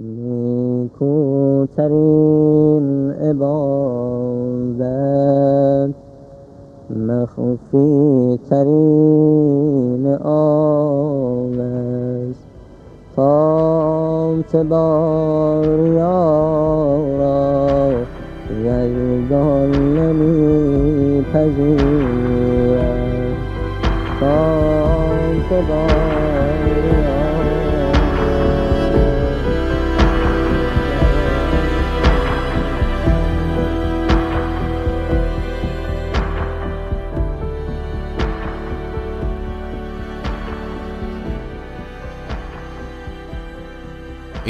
نیکوترین عبادت مخفی ترین آن است تا بار یارا یزدان نمی پذیرد تا بار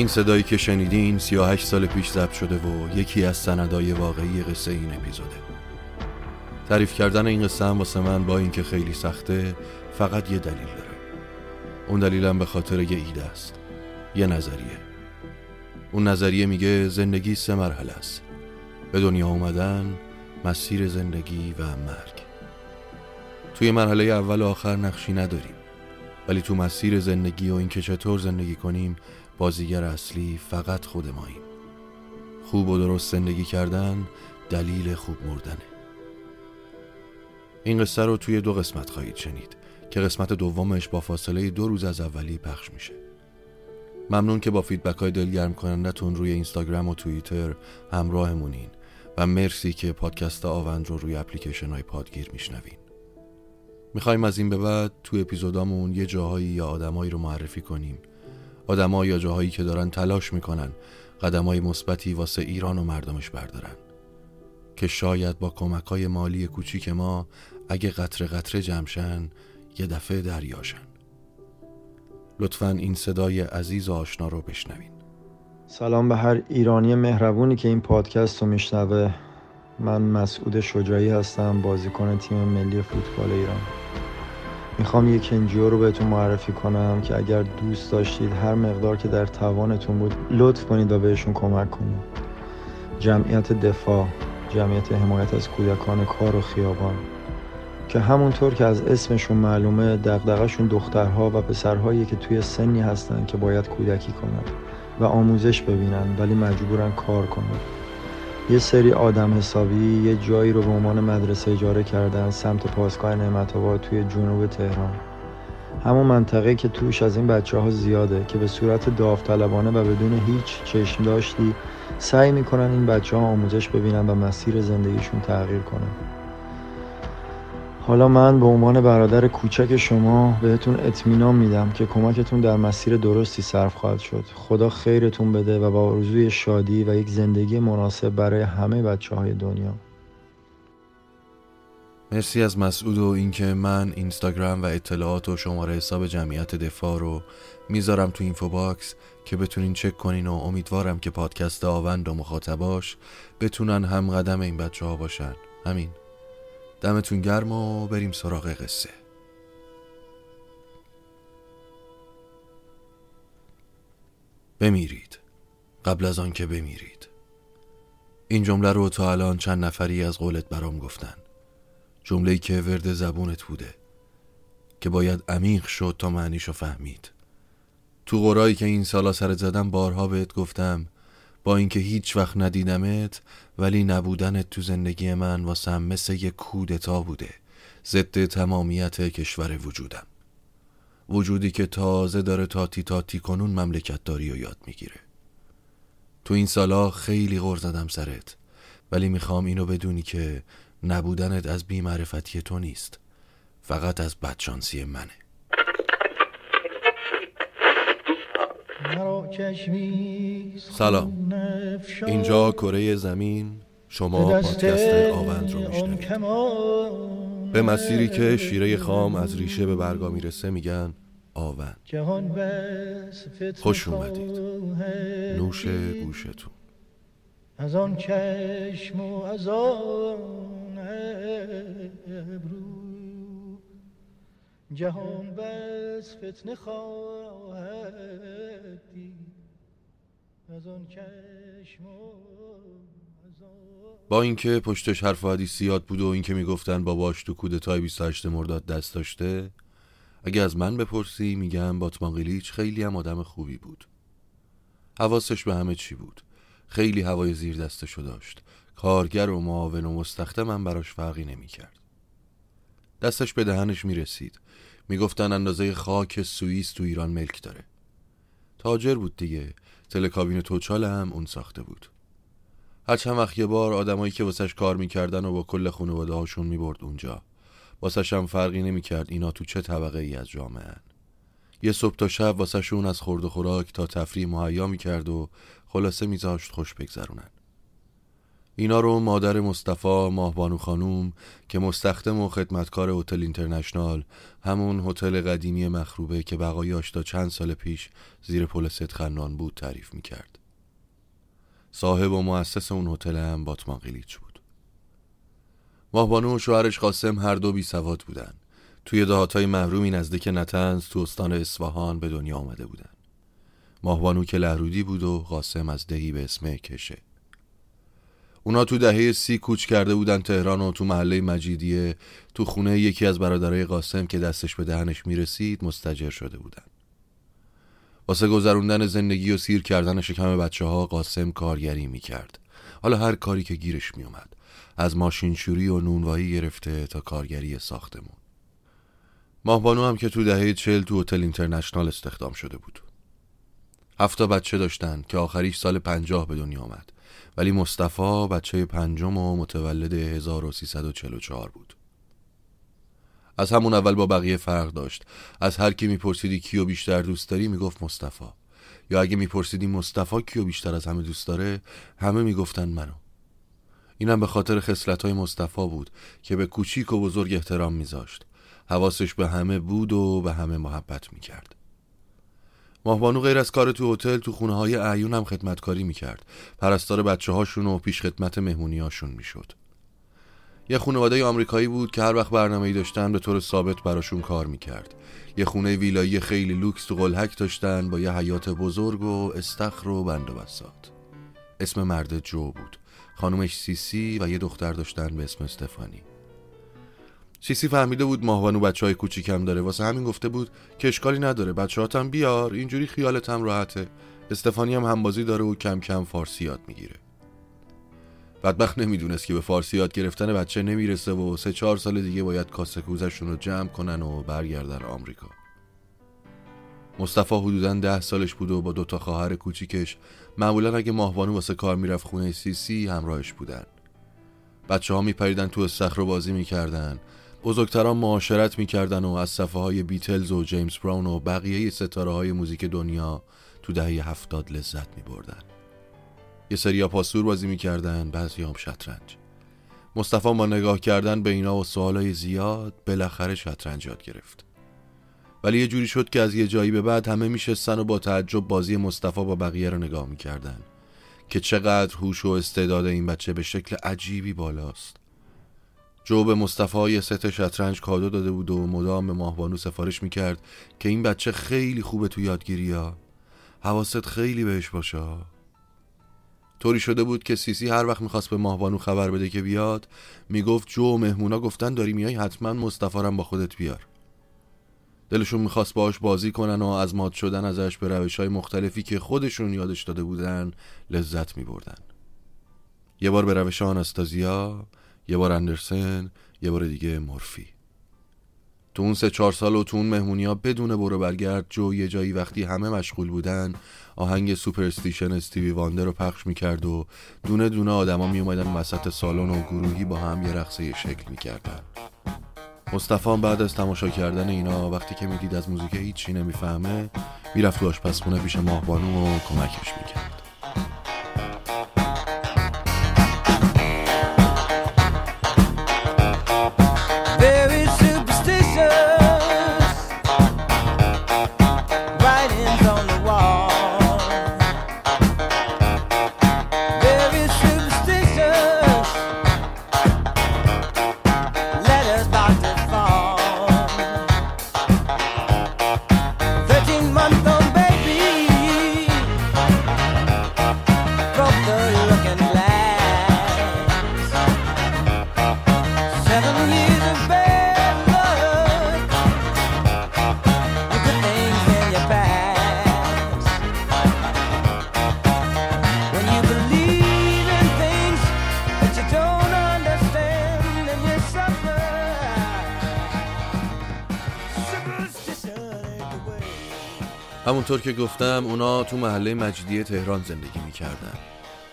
این صدایی که شنیدین 38 سال پیش ضبط شده و یکی از سندای واقعی قصه این اپیزوده. تعریف کردن این قصه هم واسه من با اینکه خیلی سخته فقط یه دلیل داره. اون دلیلم به خاطر یه ایده است. یه نظریه. اون نظریه میگه زندگی سه مرحله است. به دنیا اومدن مسیر زندگی و مرگ. توی مرحله اول و آخر نقشی نداریم. ولی تو مسیر زندگی و اینکه چطور زندگی کنیم بازیگر اصلی فقط خود ماییم. خوب و درست زندگی کردن دلیل خوب مردنه. این قصه رو توی دو قسمت خواهید شنید که قسمت دومش با فاصله دو روز از اولی پخش میشه. ممنون که با فیدبک های دلگرم کنندتون روی اینستاگرام و توییتر همراهمونین و مرسی که پادکست آوند رو روی اپلیکیشن های پادگیر میشنوین. می‌خوایم از این به بعد تو اپیزودامون یه جاهایی یا آدمایی رو معرفی کنیم آدما یا جاهایی که دارن تلاش می‌کنن قدمای مثبتی واسه ایران و مردمش بردارن. که شاید با کمک های مالی کوچیک ما اگه قطره قطره جمشن یه دفعه دریاشن لطفا این صدای عزیز و آشنا رو بشنوین. سلام به هر ایرانی مهربونی که این پادکست رو میشنوه. من مسعود شجاعی هستم بازیکن تیم ملی فوتبال ایران. می‌خوام یک انجیو رو بهتون معرفی کنم که اگر دوست داشتید هر مقدار که در توانتون بود لطف کنید و بهشون کمک کنید. جمعیت دفاع جمعیت حمایت از کودکان کار و خیابان. که همونطور که از اسمشون معلومه دقدقشون دخترها و پسرهایی که توی سنی هستن که باید کودکی کنن و آموزش ببینن ولی مجبورن کار کنن. یه سری آدم حسابی یه جایی رو به عنوان مدرسه اجاره کردن سمت پاسگاه نعمت توی جنوب تهران. همون منطقه که توش از این بچه ها زیاده که به صورت داوطلبانه و بدون هیچ چشم داشتی سعی می‌کنن این بچه ها آموزش ببینن و مسیر زندگیشون تغییر کنه. حالا من به عنوان برادر کوچک شما بهتون اطمینان میدم که کمکتون در مسیر درستی صرف خواهد شد. خدا خیرتون بده و با آرزوی شادی و یک زندگی مناسب برای همه بچه های دنیا. مرسی از مسعود و اینکه من اینستاگرام و اطلاعات و شماره حساب جمعیت دفاع رو می‌ذارم تو info box که بتونین چک کنین و امیدوارم که پادکست آوند و مخاطباش بتونن هم قدم این بچه ها باشن. همین دمتون گرم و بریم سراغ قصه. بمیرید. قبل از آن که بمیرید. این جمله رو تا الان چند نفری از قولت برام گفتن. جمله که ورد زبونت بوده. که باید عمیق شد تا معنیشو فهمید. تو قرایی که این سالا سر زدم بارها بهت گفتم با اینکه هیچ وقت ندیدمت ولی نبودنت تو زندگی من واسم مثل یک کودتا بوده. ضد تمامیت کشور وجودم. وجودی که تازه داره تاتی تاتی کنون مملکت داری و یاد می‌گیره. تو این سالا خیلی غور زدم سرت. ولی می‌خوام اینو بدونی که نبودنت از بیمعرفتی تو نیست. فقط از بدشانسی منه. سلام. اینجا کره زمین. شما پادکست آوند رو میشنوید. به مسیری که شیره خام از ریشه به برگا می‌رسه میگن آوند. خوش اومدید. نوش گوشتون. از آن چشم و از آن جهان بس فتنه خواهد دید. از آن چشم با اینکه پشتش حرف و حدیثیات بود و اینکه می‌گفتن باباش تو کودتای 28 مرداد دست داشته اگه از من بپرسی میگم باتمان قلیچ خیلی هم آدم خوبی بود. حواسش به همه چی بود. خیلی هوای زیر دستشو داشت. کارگر و معاون و مستخدمم براش فرقی نمی‌کرد. دستش به دهنش می‌رسید. می‌گفتن اندازه خاک سوئیس تو ایران ملک داره. تاجر بود دیگه. تلکابین توچال هم اون ساخته بود. هر چند وقت یه بار آدمایی که واسش کار می‌کردن و با کل خانواده هاشون می‌برد اونجا. واسش هم فرقی نمی‌کرد اینا تو چه طبقه ای از جامعه هن. یه صبح تا شب واسهشون از خورد و خوراک تا تفریح مهیا می‌کرد و خلاصه میذاشت خوش بگذرونن. اینا رو مادر مصطفی ماهبانو خانوم که مستخدم و خدمتکار هتل اینترنشنال همون هتل قدیمی مخروبه که بقایاش تا چند سال پیش زیر پل خنان بود تعریف می‌کرد. صاحب و مؤسس اون هتل هم باتمان قلیچ بود. ماهبانو و شوهرش قاسم هر دو بی سواد بودن. توی دهاتای محرومی نزدیک نتنز تو استان اصفهان به دنیا آمده بودن. ماهبانو که لهرودی بود و قاسم از دهی به اسم کشه. اونا تو دهه سی کوچ کرده بودن تهران و تو محله مجیدیه. تو خونه یکی از برادرای قاسم که دستش به دهنش می‌رسید مستجر شده بودن. واسه گذروندن زندگی و سیر کردن شکم بچه ها قاسم کارگری می‌کرد. حالا هر کاری که گیرش میومد از ماشینشوری و نونوایی گرفته تا کارگری ساختمون. ماهبانو هم که تو دهه چل تو هتل اینترنشنال استخدام شده بود. هفتا بچه داشتن که آخریش سال پنجاه به دنیا آمد. ولی مصطفی بچه پنجم و متولد 1344 بود. از همون اول با بقیه فرق داشت. از هر کی میپرسیدی کیو بیشتر دوست داری می‌گفت مصطفی. یا اگه میپرسیدی مصطفی کیو بیشتر از همه دوست داره همه می‌گفتن منو. اینم به خاطر خصلت های مصطفی بود که به کوچیک و بزرگ احترام میذاشت. حواسش به همه بود و به همه محبت می‌کرد. ماهبانو غیر از کار تو هتل تو خونه های اعیون هم خدمتکاری می‌کرد. پرستار بچه هاشون و پیش خدمت مهمونی هاشون می‌شد. یه خانواده آمریکایی بود که هر وقت برنامه داشتن به طور ثابت براشون کار می‌کرد. یه خونه ویلایی خیلی لوکس تو قلهک داشتن با یه حیات بزرگ و استخر و بند و بسات اسم مرد جو بود. خانومش سیسی و یه دختر داشتن به اسم استفانی. سیسی فهمیده بود ماهوانو بچه های کوچیکم داره. واسه همین گفته بود که اشکالی نداره بچه هاتم بیار. اینجوری خیالت هم راحته. استفانی هم همبازی داره و کم کم فارسی یاد می‌گیره. بدبخت نمی‌دونست که به فارسی یاد گرفتن بچه نمی‌رسه و سه چهار سال دیگه باید کاسه کوزشون رو جمع کنن و برگردن آمریکا. مصطفی حدودا ده سالش بود و با دوتا خواهر کوچیکش معمولا اگه ماهوانو واسه کار می‌رفت خونه سیسی همراهش بودن. بچه ها میپریدن تو استخر بازی می‌کردن. بزرگتران معاشرت می‌کردن و از صفحه های بیتلز و جیمز براون و بقیه ستاره های موزیک دنیا تو دهه هفتاد لذت میبردن. یه سریا پاسور بازی می‌کردن بعضی هم شطرنج. مصطفی با نگاه کردن به اینا و سوالای زیاد بالاخره شطرنج یاد گرفت. ولی یه جوری شد که از یه جایی به بعد همه میشستن و با تعجب بازی مصطفی با بقیه رو نگاه می‌کردن که چقدر هوش و استعداد این بچه به شکل عجیبی بالاست. جو به مصطفی یه ست شطرنج کادو داده بود و مدام به ماهبانو سفارش می‌کرد که این بچه خیلی خوبه تو یادگیری ها. حواست خیلی بهش باشه. طوری شده بود که سیسی هر وقت می‌خواست به ماهبانو خبر بده که بیاد می‌گفت جو و مهمونا گفتن داری میای حتما مصطفی با خودت بیار. دلشون می‌خواست باهاش بازی کنن و از ماد شدن ازش به روش های مختلفی که خودشون یادش داده بودن لذت میبردن. یه بار به روش آنستازیا یه بار اندرسن یه بار دیگه مورفی. تو اون سه چهار سال و تو اون مهمونی ها بدون برو برگرد جو یه جایی وقتی همه مشغول بودن آهنگ سوپرستیشن استیوی واندر رو پخش می‌کرد و دونه دونه آدما می اومدن وسط سالن و گروهی با هم یه رقصه شکل می‌کردن. مصطفی بعد از تماشا کردن اینا وقتی که می‌دید از موزیک هیچی نمی‌فهمه می‌رفت تو آشپزخونه پیش ماهبانو و کمکش می‌کرد. همونطور که گفتم اونا تو محله مجدی تهران زندگی می‌کردن.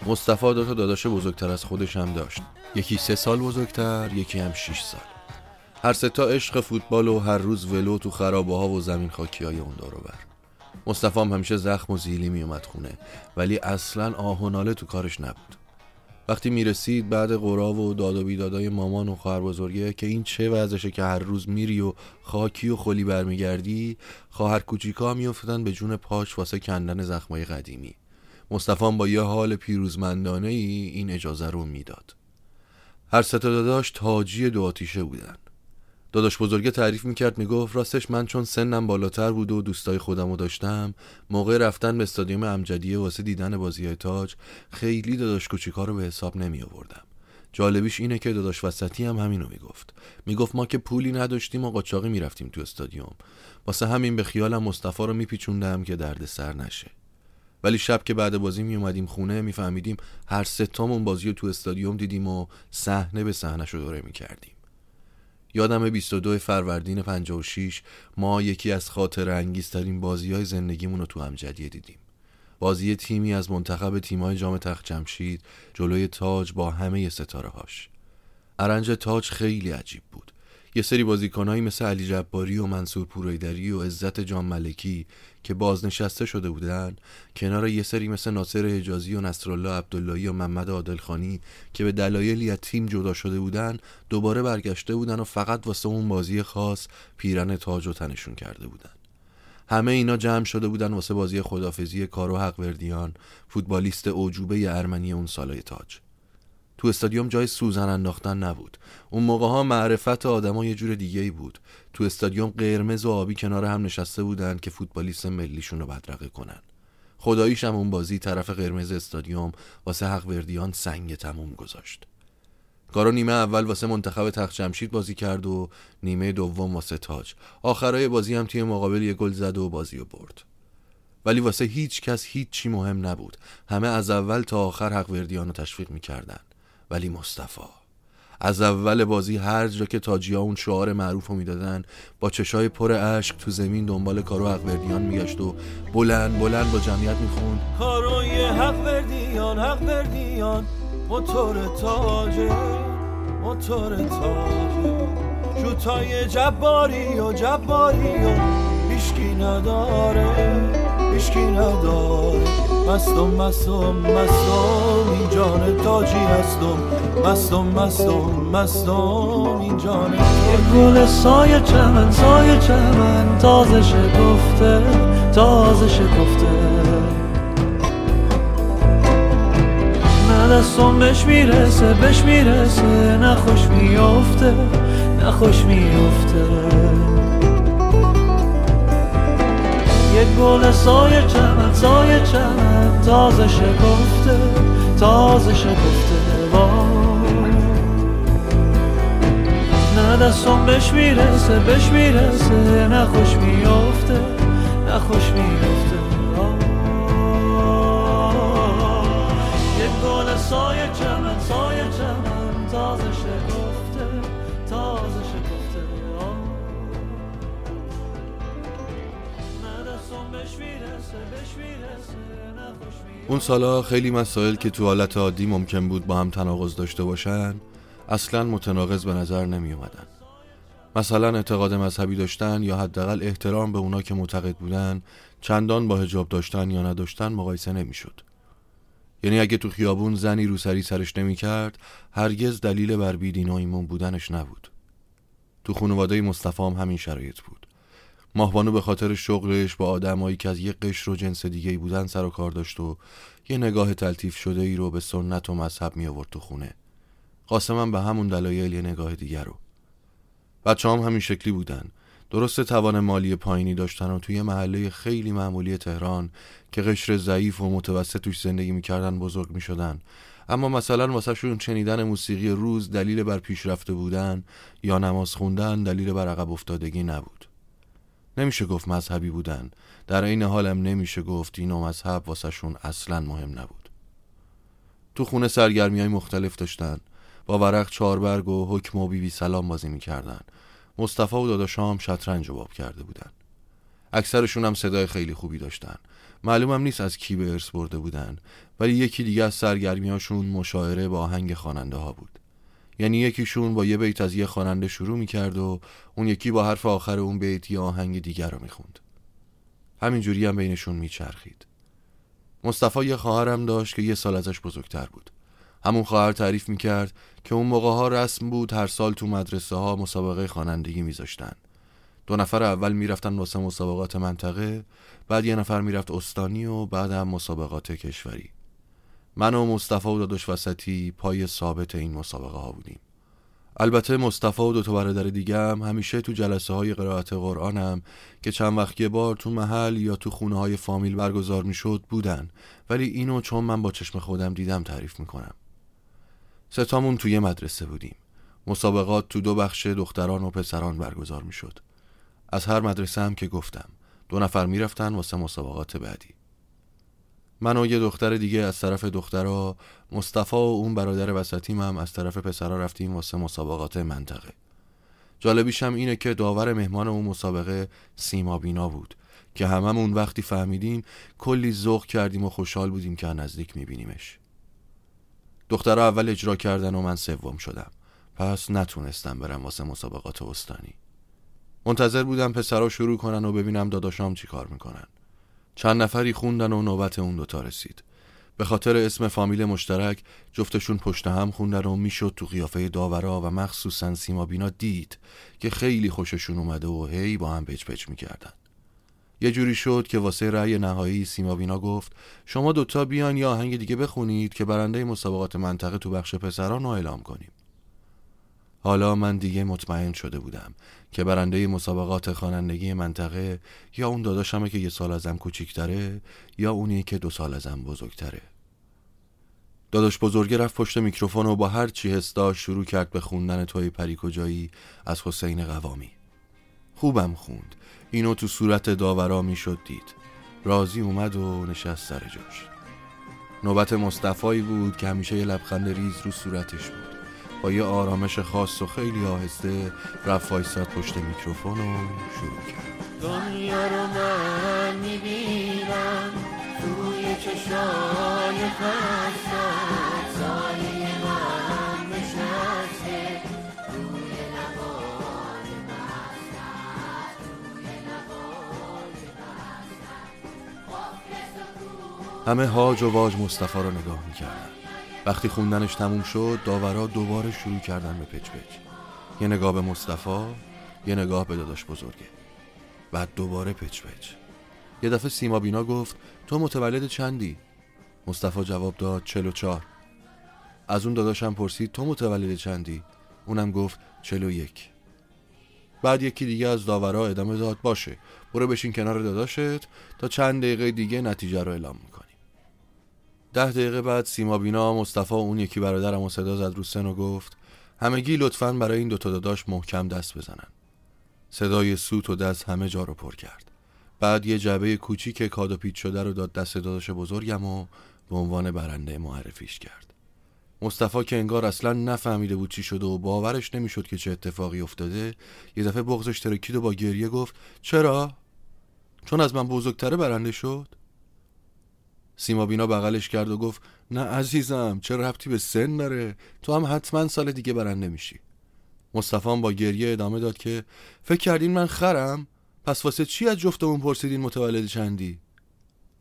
مصطفی دو تا داداش بزرگتر از خودش هم داشت. یکی سه سال بزرگتر یکی هم شیش سال. هر سه تا عشق فوتبال و هر روز ولو تو خرابه ها و زمین خاکی های اون دارو بر. مصطفی هم همیشه زخم و زیلی میومد خونه ولی اصلا آه و ناله تو کارش نبود. وقتی می‌رسید بعد قرا و داد و بیدادای مامان و خواهر بزرگه که این چه وضعشه که هر روز میری و خاکی و خلی برمیگردی خواهر کوچیکا میافتادن به جون پاش واسه کندن زخمای قدیمی. مصطفی با یه حال پیروزمندانه ای این اجازه رو می‌داد. هر سه تا داداش تاجی دو آتیشه بودن. داداش بزرگه تعریف می‌کرد می‌گفت راستش من چون سنم بالاتر بود و دوستای خودم رو داشتم موقع رفتن به استادیوم امجدیه واسه دیدن بازی تاج خیلی داداش کوچیکا رو به حساب نمی آوردم جالبیش اینه که داداش وسطی هم همینو می‌گفت. می‌گفت ما که پولی نداشتیم و قاچاقی می‌رفتیم تو استادیوم. واسه همین به خیالم مصطفی رو میپیچوندم که درد سر نشه. ولی شب که بعد بازی می اومدیم خونه میفهمیدیم هر سه تامون بازی رو تو استادیوم دیدیم و صحنه به صحنه رو دوره می‌کردیم. یادم 22 فروردین 56 ما یکی از خاطر انگیزترین بازی های زندگیمون رو تو امجدیه دیدیم. بازی تیمی از منتخب تیمای جام تخت جمشید جلوی تاج با همه ستاره هاش ارنج تاج خیلی عجیب بود. یه سری بازیکنهایی مثل علی جباری و منصور پوریدری و عزت جان ملکی که بازنشسته شده بودن کنار یه سری مثل ناصر حجازی و نصرالله عبداللهی و محمد عادلخانی که به دلایلی از تیم جدا شده بودن دوباره برگشته بودن و فقط واسه اون بازی خاص پیرن تاج و تنشون کرده بودن. همه اینا جمع شده بودن واسه بازی خدافزی کارو حق وردیان فوتبالیست اوجوبه ارمنی اون سالای تاج. تو استادیوم جای سوزن انداختن نبود. اون موقع ها معرفت آدما یه جور دیگه ای بود. تو استادیوم قرمز و آبی کنار هم نشسته بودن که فوتبالیست ملیشون رو بدرقه کنن. خداییش هم اون بازی طرف قرمز استادیوم واسه حق وردیان سنگ تموم گذاشت. کارو نیمه اول واسه منتخب تخت جمشید بازی کرد و نیمه دوم واسه تاج. آخرای بازی هم تیم مقابل یه گل زد و بازی رو برد. ولی واسه هیچ کس هیچ چی مهم نبود. همه از اول تا آخر حق وردیان رو تشویق می‌کردن. ولی مصطفی. از اول بازی هر جا که تاجیا اون شعار معروف رو می‌دادن با چشای پر اشک تو زمین دنبال کارو حق وردیان میگشت و بلند بلند با جمعیت می‌خوند. کاروی حق وردیان حق وردیان موتور تاجه موتور تاجه. شوتای جباری و جباری و هیشکی نداره. هیشکی نداره. مستم مستم مستم این جان تاجی هستم. مستم مستم مستم این جان یه گل سایه چمن سایه چمن تازه شکفته تازه شکفته. نه دستم بهش می‌رسه بهش می‌رسه. نه خوش میافته نه خوش میافته. یه گل سایه چمن سایه چمن. تازه شکفته تازه شکفته. وای. نه دستم بهش می‌رسه بهش می‌رسه. نه خوش میافته. اون سالا خیلی مسائل که تو حالت عادی ممکن بود با هم تناقض داشته باشن اصلا متناقض به نظر نمی اومدن. مثلا اعتقاد مذهبی داشتن یا حداقل احترام به اونا که معتقد بودن چندان با هجاب داشتن یا نداشتن مقایسه نمی‌شد. یعنی اگه تو خیابون زنی رو سری سرش نمی کرد هرگز دلیل بر بیدین و بودنش نبود. تو خانواده مصطفی هم همین شرایط بود. ماهبانو به خاطر شغلش با آدمایی که از یه قشر و جنس دیگه بودن سر و کار داشت و یه نگاه تلطیف شده ای رو به سنت و مذهب می آورد تو خونه. قاسمم به همون دلایل یه نگاه دیگر رو. بچه هم همین شکلی بودن. درست توان مالی پایینی داشتن و توی محله خیلی معمولی تهران که قشر ضعیف و متوسط توش زندگی می‌کردن بزرگ می‌شدن. اما مثلا واسه شون شنیدن موسیقی روز دلیل بر پیشرفته بودن یا نماز خوندن دلیل بر عقب افتادگی نبود. نمیشه گفت مذهبی بودن. در این حالم نمیشه گفت دین و مذهب واسه شون اصلا مهم نبود. تو خونه سرگرمی های مختلف داشتن. با ورق چاربرگ و حکم و بیبی سلام بازی می‌کردن. مصطفی و داداشام شطرنج رو باب کرده بودن. اکثرشون هم صدای خیلی خوبی داشتن. معلومم نیست از کی به ارث برده بودن. ولی یکی دیگه از سرگرمیاشون مشاعره با آهنگ خواننده ها بود. یعنی یکیشون با یه بیت از یه خواننده شروع می‌کرد و اون یکی با حرف آخر اون بیت یه آهنگ دیگر رو می‌خوند. همینجوری هم بینشون میچرخید. مصطفی یه خواهرم داشت که یه سال ازش بزرگتر بود. همون خواهر تعریف می‌کرد که اون موقع ها رسم بود هر سال تو مدرسه ها مسابقه خوانندگی میذاشتن. دو نفر اول می‌رفتن واسه مسابقات منطقه بعد یه نفر می‌رفت استانی و بعد هم مسابقات کشوری. من و مصطفی و داداش وسطی پای ثابت این مسابقه ها بودیم. البته مصطفی و دوتا برادر دیگه هم همیشه تو جلسه های قرائت قرآنم که چند وقت یه بار تو محل یا تو خونه های فامیل برگزار می‌شد بودن. ولی اینو چون من با چشم خودم دیدم تعریف می‌کنم. ستامون توی مدرسه بودیم. مسابقات تو دو بخش دختران و پسران برگزار می‌شد. از هر مدرسه هم که گفتم دو نفر می‌رفتن واسه مسابقات بعدی. من و یه دختر دیگه از طرف دخترها مصطفی و اون برادر وسطیم هم از طرف پسرا رفتیم واسه مسابقات منطقه. جالبیش هم اینه که داور مهمان اون مسابقه سیما بینا بود که هممون وقتی فهمیدیم کلی ذوق کردیم و خوشحال بودیم که نزدیک میبینیمش. دخترها اول اجرا کردن و من سوم شدم. پس نتونستم برم واسه مسابقات استانی. منتظر بودم پسرا شروع کنن و ببینم داداشام چی کار می‌کنن. چند نفری خوندن و نوبت اون دوتا رسید. به خاطر اسم فامیل مشترک جفتشون پشت هم خوندن و می‌شد تو قیافه داورا و مخصوصا سیما بینا دید که خیلی خوششون اومده و هی با هم پچ پچ می‌کردن. یه جوری شد که واسه رأی نهایی سیما بینا گفت شما دوتا بیان یا آهنگ دیگه بخونید که برنده مسابقات منطقه تو بخش پسران رو اعلام کنیم. حالا من دیگه مطمئن شده بودم که برنده مسابقات خوانندگی منطقه یا اون داداشمه که یه سال ازم کوچیکتره یا اونی که دو سال ازم بزرگتره. داداش بزرگه رفت پشت میکروفون و با هر چی حس شروع کرد به خوندن توی پری کجایی از حسین قوامی. خوبم خوند. اینو تو صورت داورا می‌شد دید. راضی اومد و نشست سر جاش. نوبت مصطفایی بود که همیشه یه لبخند ریز رو صورتش بود. با یه آرامش خاص و خیلی آهسته رفت وایساد پشت میکروفون و شروع کرد. دنیا رو من می‌بینم توی چشای خستم سایه من نشسته. روی لبای مستم روی لبای همه هاج و واج مصطفی رو نگاه می‌کردن. وقتی خوندنش تموم شد داورا دوباره شروع کردن به پچ پچ. یه نگاه به مصطفی یه نگاه به داداش بزرگه. بعد دوباره پچ پچ. یه دفعه سیما بینا گفت تو متولد چندی؟ مصطفی جواب داد چلو چار از اون داداشم پرسید تو متولد چندی؟ اونم گفت چلو یک. بعد یکی دیگه از داورا ادامه داد باشه برو بشین کنار داداشت تا چند دقیقه دیگه نتیجه رو اعلام می‌کنیم ده دقیقه بعد سیما بینا مصطفی و اون یکی برادرم و صدا زد رو سن و گفت همگی لطفا برای این دوتا داداش محکم دست بزنن صدای سوت و دست همه جا رو پر کرد بعد یه جعبه کوچیک کاد و پیچ شده رو داد دست داداش بزرگم و به عنوان برنده معرفیش کرد مصطفی که انگار اصلا نفهمیده بود چی شده و باورش نمی‌شد که چه اتفاقی افتاده یه دفعه بغزش ترکید و با گریه گفت چرا؟ چون از من بزرگتره برنده شد؟ سیما بینا بغلش کرد و گفت نه عزیزم چه ربطی به سن داره؟ تو هم حتما سال دیگه برنده میشی مصطفی با گریه ادامه داد که فکر کردین من خرم؟ پس واسه چی از جفتمون پرسیدین متولد چندی؟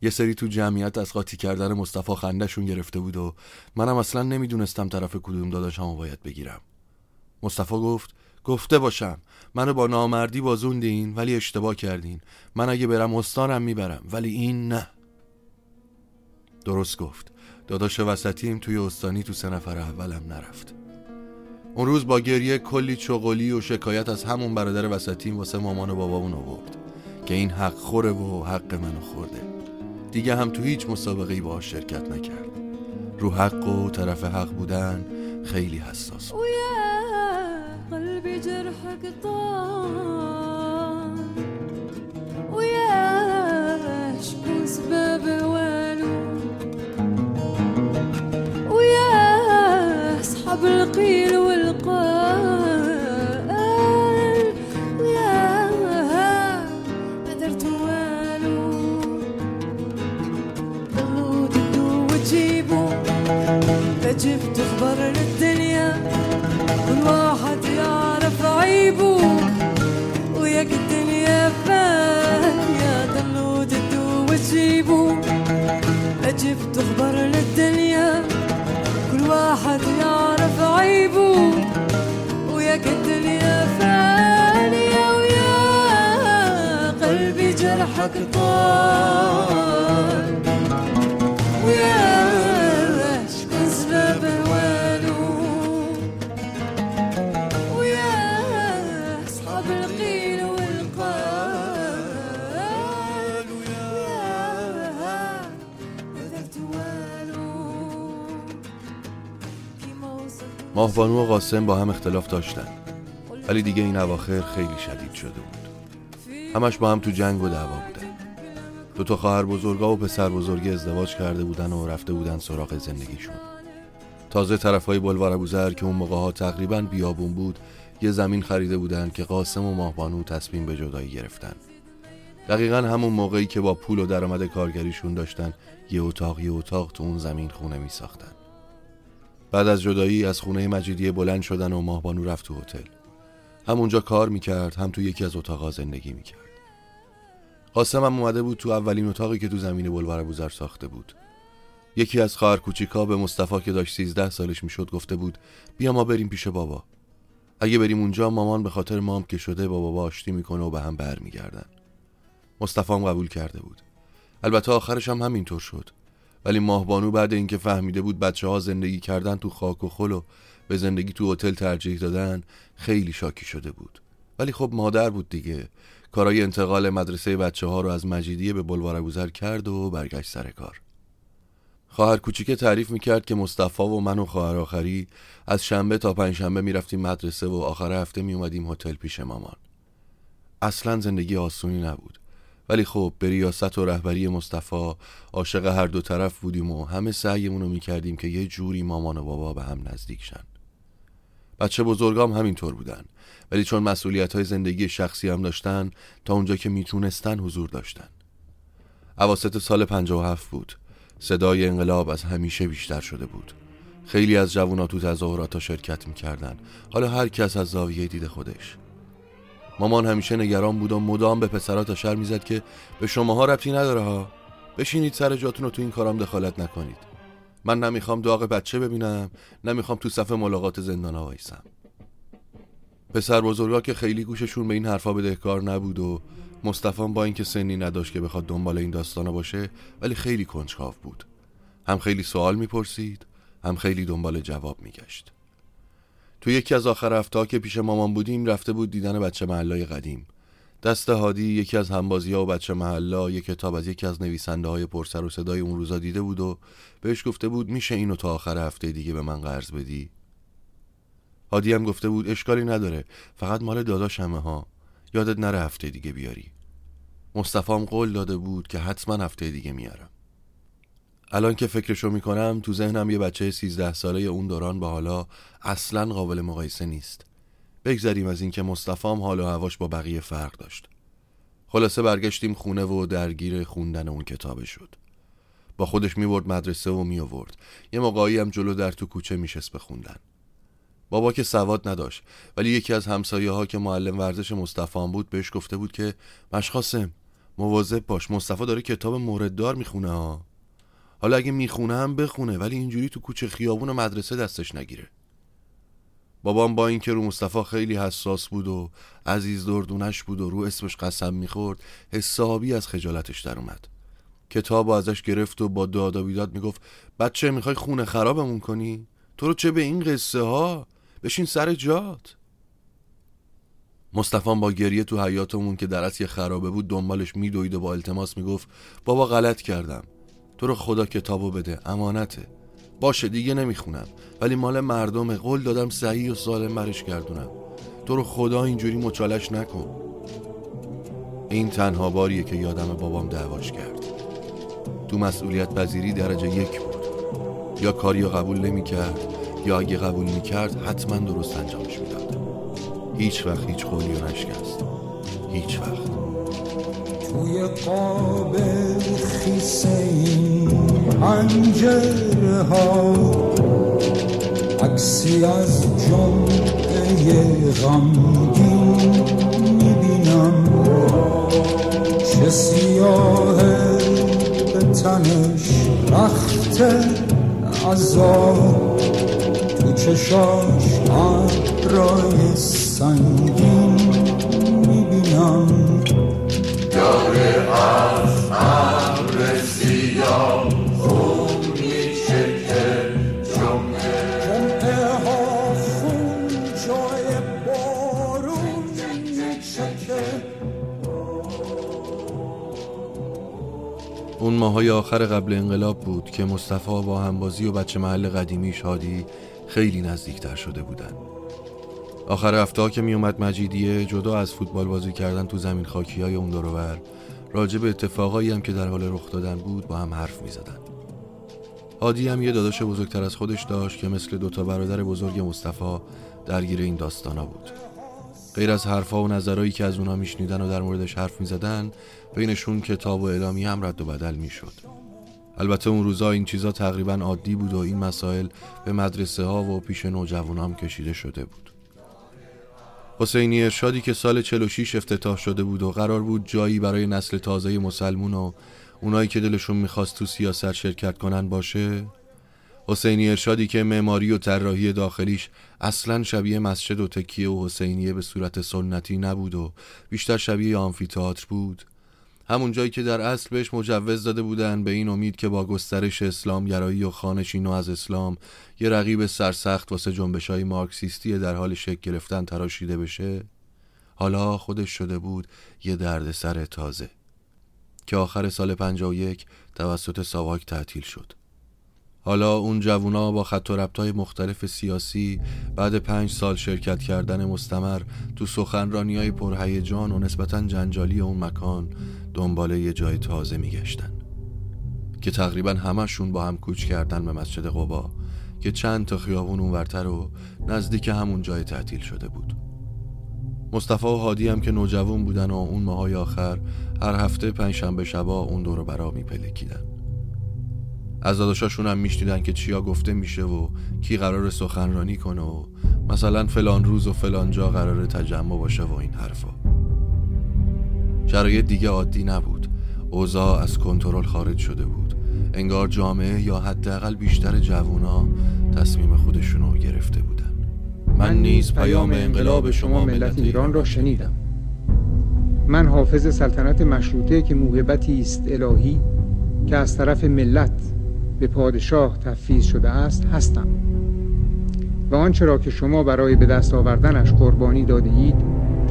یه سری تو جمعیت از قاطی کردن مصطفی خندهشون گرفته بود و منم اصلا نمی‌دونستم طرف کدوم داداشمو باید بگیرم. مصطفی گفت گفته باشم منو با نامردی بازوندین ولی اشتباه کردین. من اگه برم استانم می‌برم ولی این نه. درست گفت. داداش وسطیم توی استانی تو سه نفر اولم نرفت. اون روز با گریه کلی چغلی و شکایت از همون برادر وسطیم واسه مامان و بابامون آورد که این حق خوره و حق منو خورده. دیگه هم تو هیچ مسابقه باهاش شرکت نکرد. رو حق و طرف حق بودن خیلی حساس بود. بالقيل والقال ويا ما درت والو ضلوا ضدوا وتجيبوا فجبت خبر للدنيا كل واحد يعرف عيبه وياك الدنيا فانية ضلوا ضدوا وتجيبوا جبت خبر للدنيا كل واحد يا Ooh. ماهبانو و قاسم با هم اختلاف داشتن. ولی دیگه این اواخر خیلی شدید شده بود. همش با هم تو جنگ و دعوا بودن. دو تا خواهر بزرگا و پسر بزرگی ازدواج کرده بودن و رفته بودن سراغ زندگیشون. تازه طرف های بلوار ابوذر که اون موقع ها تقریبا بیابون بود یه زمین خریده بودن که قاسم و ماهبانو تصمیم به جدایی گرفتن. دقیقا همون موقعی که با پول و درآمد کارگریشون داشتن یه اتاق یه اتاق تو اون زمین خونه می ساختن بعد از جدایی از خونه مجیدیه بلند شدن و ماهبانو رفت تو هتل. همونجا کار می‌کرد هم تو یکی از اتاقا زندگی می‌کرد. قاسم هم اومده بود تو اولین اتاقی که تو زمین بلوار ابوذر ساخته بود. یکی از خواهر کوچیکا به مصطفی که داشت 13 سالش می‌شد گفته بود بیا ما بریم پیش بابا. اگه بریم اونجا مامان به خاطر مام که شده با بابا آشتی می‌کنه و به هم برمیگردن. مصطفی هم قبول کرده بود. البته آخرش هم همینطور شد. ولی ماهبانو بعد اینکه فهمیده بود بچه ها زندگی کردن تو خاک و خل و به زندگی تو هتل ترجیح دادن خیلی شاکی شده بود. ولی خب مادر بود دیگه. کارای انتقال مدرسه بچه ها رو از مجیدیه به بلوار ابوذر کرد و برگشت سر کار. خواهر کوچیکه تعریف می‌کرد که مصطفی و من و خواهر آخری از شنبه تا پنجشنبه می‌رفتیم مدرسه و آخر هفته میومدیم هتل پیش مامان. اصلا زندگی آسونی نبود. ولی خب به ریاست و رهبری مصطفی عاشق هر دو طرف بودیم و همه سعیمون رو می‌کردیم که یه جوری مامان و بابا به هم نزدیک شن. بچه بزرگام همینطور بودن ولی چون مسئولیت های زندگی شخصی هم داشتن تا اونجا که می‌تونستن حضور داشتن. عواست سال 57 بود. صدای انقلاب از همیشه بیشتر شده بود. خیلی از جوونا تو تظاهرات شرکت می‌کردن. حالا هر کس از زاویه دید خودش. مامان همیشه نگران بود و مدام به پسرها تشر می‌زد که به شماها ربطی نداره ها. بشینید سر جاتون رو تو این کارام دخالت نکنید. من نمی‌خوام داغ بچه ببینم نمی‌خوام تو صف ملاقات زندانا وایسم. پسر بزرگا که خیلی گوششون به این حرفا بدهکار نبود و مصطفی با اینکه سنی نداشت که بخواد دنبال این داستانا باشه ولی خیلی کنجکاو بود. هم خیلی سوال می‌پرسید هم خیلی دنبال جواب میگشت. تو یکی از آخر هفته که پیش مامان بودیم رفته بود دیدن بچه محلای قدیم. دست هادی یکی از همبازی ها و بچه محلا یک کتاب از یکی از نویسنده های پرسر و صدای اون روزا دیده بود و بهش گفته بود میشه اینو تا آخر هفته دیگه به من قرض بدی؟ هادی هم گفته بود اشکالی نداره فقط مال داداشمه ها. یادت نره هفته دیگه بیاری. مصطفی هم قول داده بود که حتما هفته دیگه میارم. الان که فکرشو می‌کنم تو ذهنم یه بچه 13 ساله اون دوران با حالا اصلا قابل مقایسه نیست. بگذریم از اینکه مصطفی هم حال و هواش با بقیه فرق داشت. خلاصه برگشتیم خونه و درگیر خوندن اون کتابه شد. با خودش می‌برد مدرسه و میآورد. یه موقعی هم جلو در تو کوچه میشست بخوندن بابا که سواد نداشت ولی یکی از همسایه ها که معلم ورزش مصطفی هم بود بهش گفته بود که مشخاصم مواظب باش مصطفی داره کتاب مورددار می‌خونه ها. حالا اگه می‌خونه هم بخونه ولی اینجوری تو کوچه خیابون و مدرسه دستش نگیره. بابام با اینکه رو مصطفی خیلی حساس بود و عزیز دردونش بود و رو اسمش قسم می‌خورد حسابی از خجالتش در اومد. کتاب ازش گرفت و با داد و بیداد می‌گفت بچه می‌خوای خونه خرابمون کنی؟ تو رو چه به این قصه ها؟ بشین سر جات. مصطفی با گریه تو حیاتمون که درس یه خرابه بود دنبالش میدوید و با التماس می‌گفت بابا غلط کردم. تو رو خدا کتابو بده امانته. باشه دیگه نمی‌خونم ولی مال مردمه. قول دادم صحیح و سالم برش گردونم. تو رو خدا اینجوری مچالش نکن. این تنها باریه که یادم بابام دعواش کرد. تو مسئولیت پذیری درجه یک بود. یا کاری رو قبول نمی‌کرد یا اگه قبول می‌کرد حتما درست انجامش می‌داد. هیچ وقت هیچ قولی رو نشکست. هیچ وقت. توی قاب خیسه این پنجره ها عکسی از جمعه غمگین می‌بینم. چه سیاه به تنش رخته عذاب تو چشاش ابرای سنگین می‌بینم. اون ماهای آخر قبل انقلاب بود که مصطفی با همبازی و بچه محل قدیمی شادی خیلی نزدیکتر شده بودن. آخر هفته که میومد مجیدیه جدا از فوتبال بازی کردن تو زمین خاکی های اون دروبر راجع به اتفاقایی هم که در حال رخ دادن بود با هم حرف می زدن. هادی هم یه داداش بزرگتر از خودش داشت که مثل دوتا برادر بزرگ مصطفی درگیر این داستانا بود. غیر از حرفها و نظرهایی که از اونها میشنیدن و در موردش حرف می‌زدن بینشون کتاب و اعلامی هم رد و بدل می‌شد. البته اون روزا این چیزا تقریبا عادی بود و این مسائل به مدرسه ها و پیش نوجوان کشیده شده بود. حسینی ارشادی که سال 46 افتتاح شده بود و قرار بود جایی برای نسل تازه مسلمون و اونایی که دلشون می‌خواست تو سیاست شرکت کنن باشه؟ حسینی ارشادی که معماری و طراحی داخلیش اصلا شبیه مسجد و تکیه و حسینیه به صورت سنتی نبود و بیشتر شبیه آمفیتئاتر بود؟ همون جایی که در اصل بهش مجوز داده بودن به این امید که با گسترش اسلام گرایی و خانشین و از اسلام یه رقیب سرسخت واسه جنبش های مارکسیستی در حال شکل گرفتن تراشیده بشه حالا خودش شده بود یه دردسر تازه که آخر سال 51 توسط ساواک تعطیل شد. حالا اون جوونا با خط و ربطای مختلف سیاسی بعد پنج سال شرکت کردن مستمر تو سخنرانی های پرهیجان و نسبتا جنجالی اون مکان دنبال یه جای تازه میگشتن. که تقریبا همشون با هم کوچ کردن به مسجد قبا که چند تا خیابون اونورتر و نزدیک همون جای تعطیل شده بود. مصطفی و هادی هم که نوجوان بودن و اون ماهای آخر هر هفته پنجشنبه شبا اون دور برا میپلکیدن. از داداشاشون هم میشنیدن که چیا گفته میشه و کی قرار سخنرانی کنه و مثلا فلان روز و فلان جا قرار تجمع باشه و این حرفا. شرایط دیگه عادی نبود. اوضاع از کنترل خارج شده بود. انگار جامعه یا حداقل بیشتر جوونا تصمیم خودشونو گرفته بودن. من نیز پیام انقلاب شما ملت ایران را شنیدم. من حافظ سلطنت مشروطه که موهبتی است الهی که از طرف ملت به پادشاه تفویض شده است هستم. و آنچه را که شما برای به دست آوردنش قربانی داده اید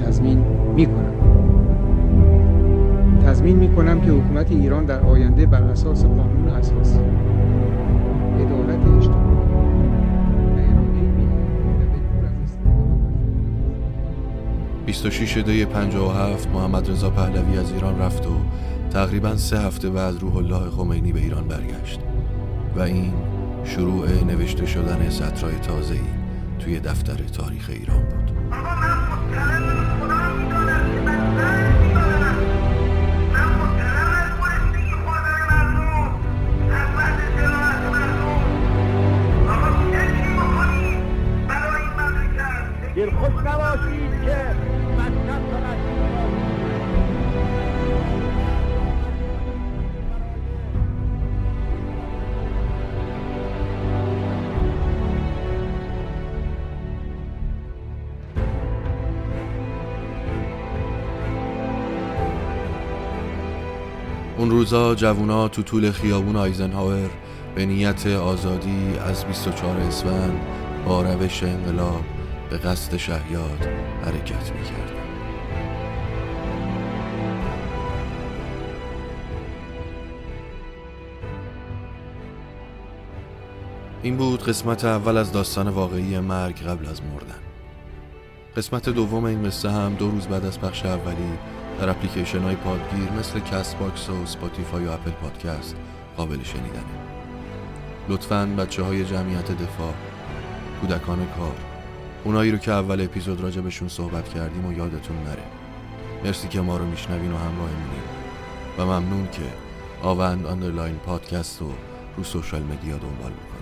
تضمین می کنم تضمین می کنم که حکومت ایران در آینده بر اساس قانون اساسی عدالت اجتماعی و اراده ملی و به دور از استبداد 26 دی 57 محمد رضا پهلوی از ایران رفت و تقریبا سه هفته بعد روح الله خمینی به ایران برگشت. و این شروع نوشته شدن سطرهای تازه‌ای توی دفتر تاریخ ایران بود. اون روزا جوونا تو طول خیابون آیزنهاور به نیت آزادی از 24 اسفند با روش انقلاب به قصد شهیاد حرکت می‌کرد این بود قسمت اول از داستان واقعی مرگ قبل از مردن. قسمت دوم این قصه هم دو روز بعد از پخش اولی در اپلیکیشن های پادگیر مثل Castbox و Spotify و Apple Podcast قابل شنیدنه. لطفا بچه های جمعیت دفاع کودکان کار اونایی رو که اول اپیزود راجبشون صحبت کردیم و یادتون نره. مرسی که ما رو میشنوین و همراهمونین. و ممنون که آوند underline podcast رو رو social media دنبال می‌کنین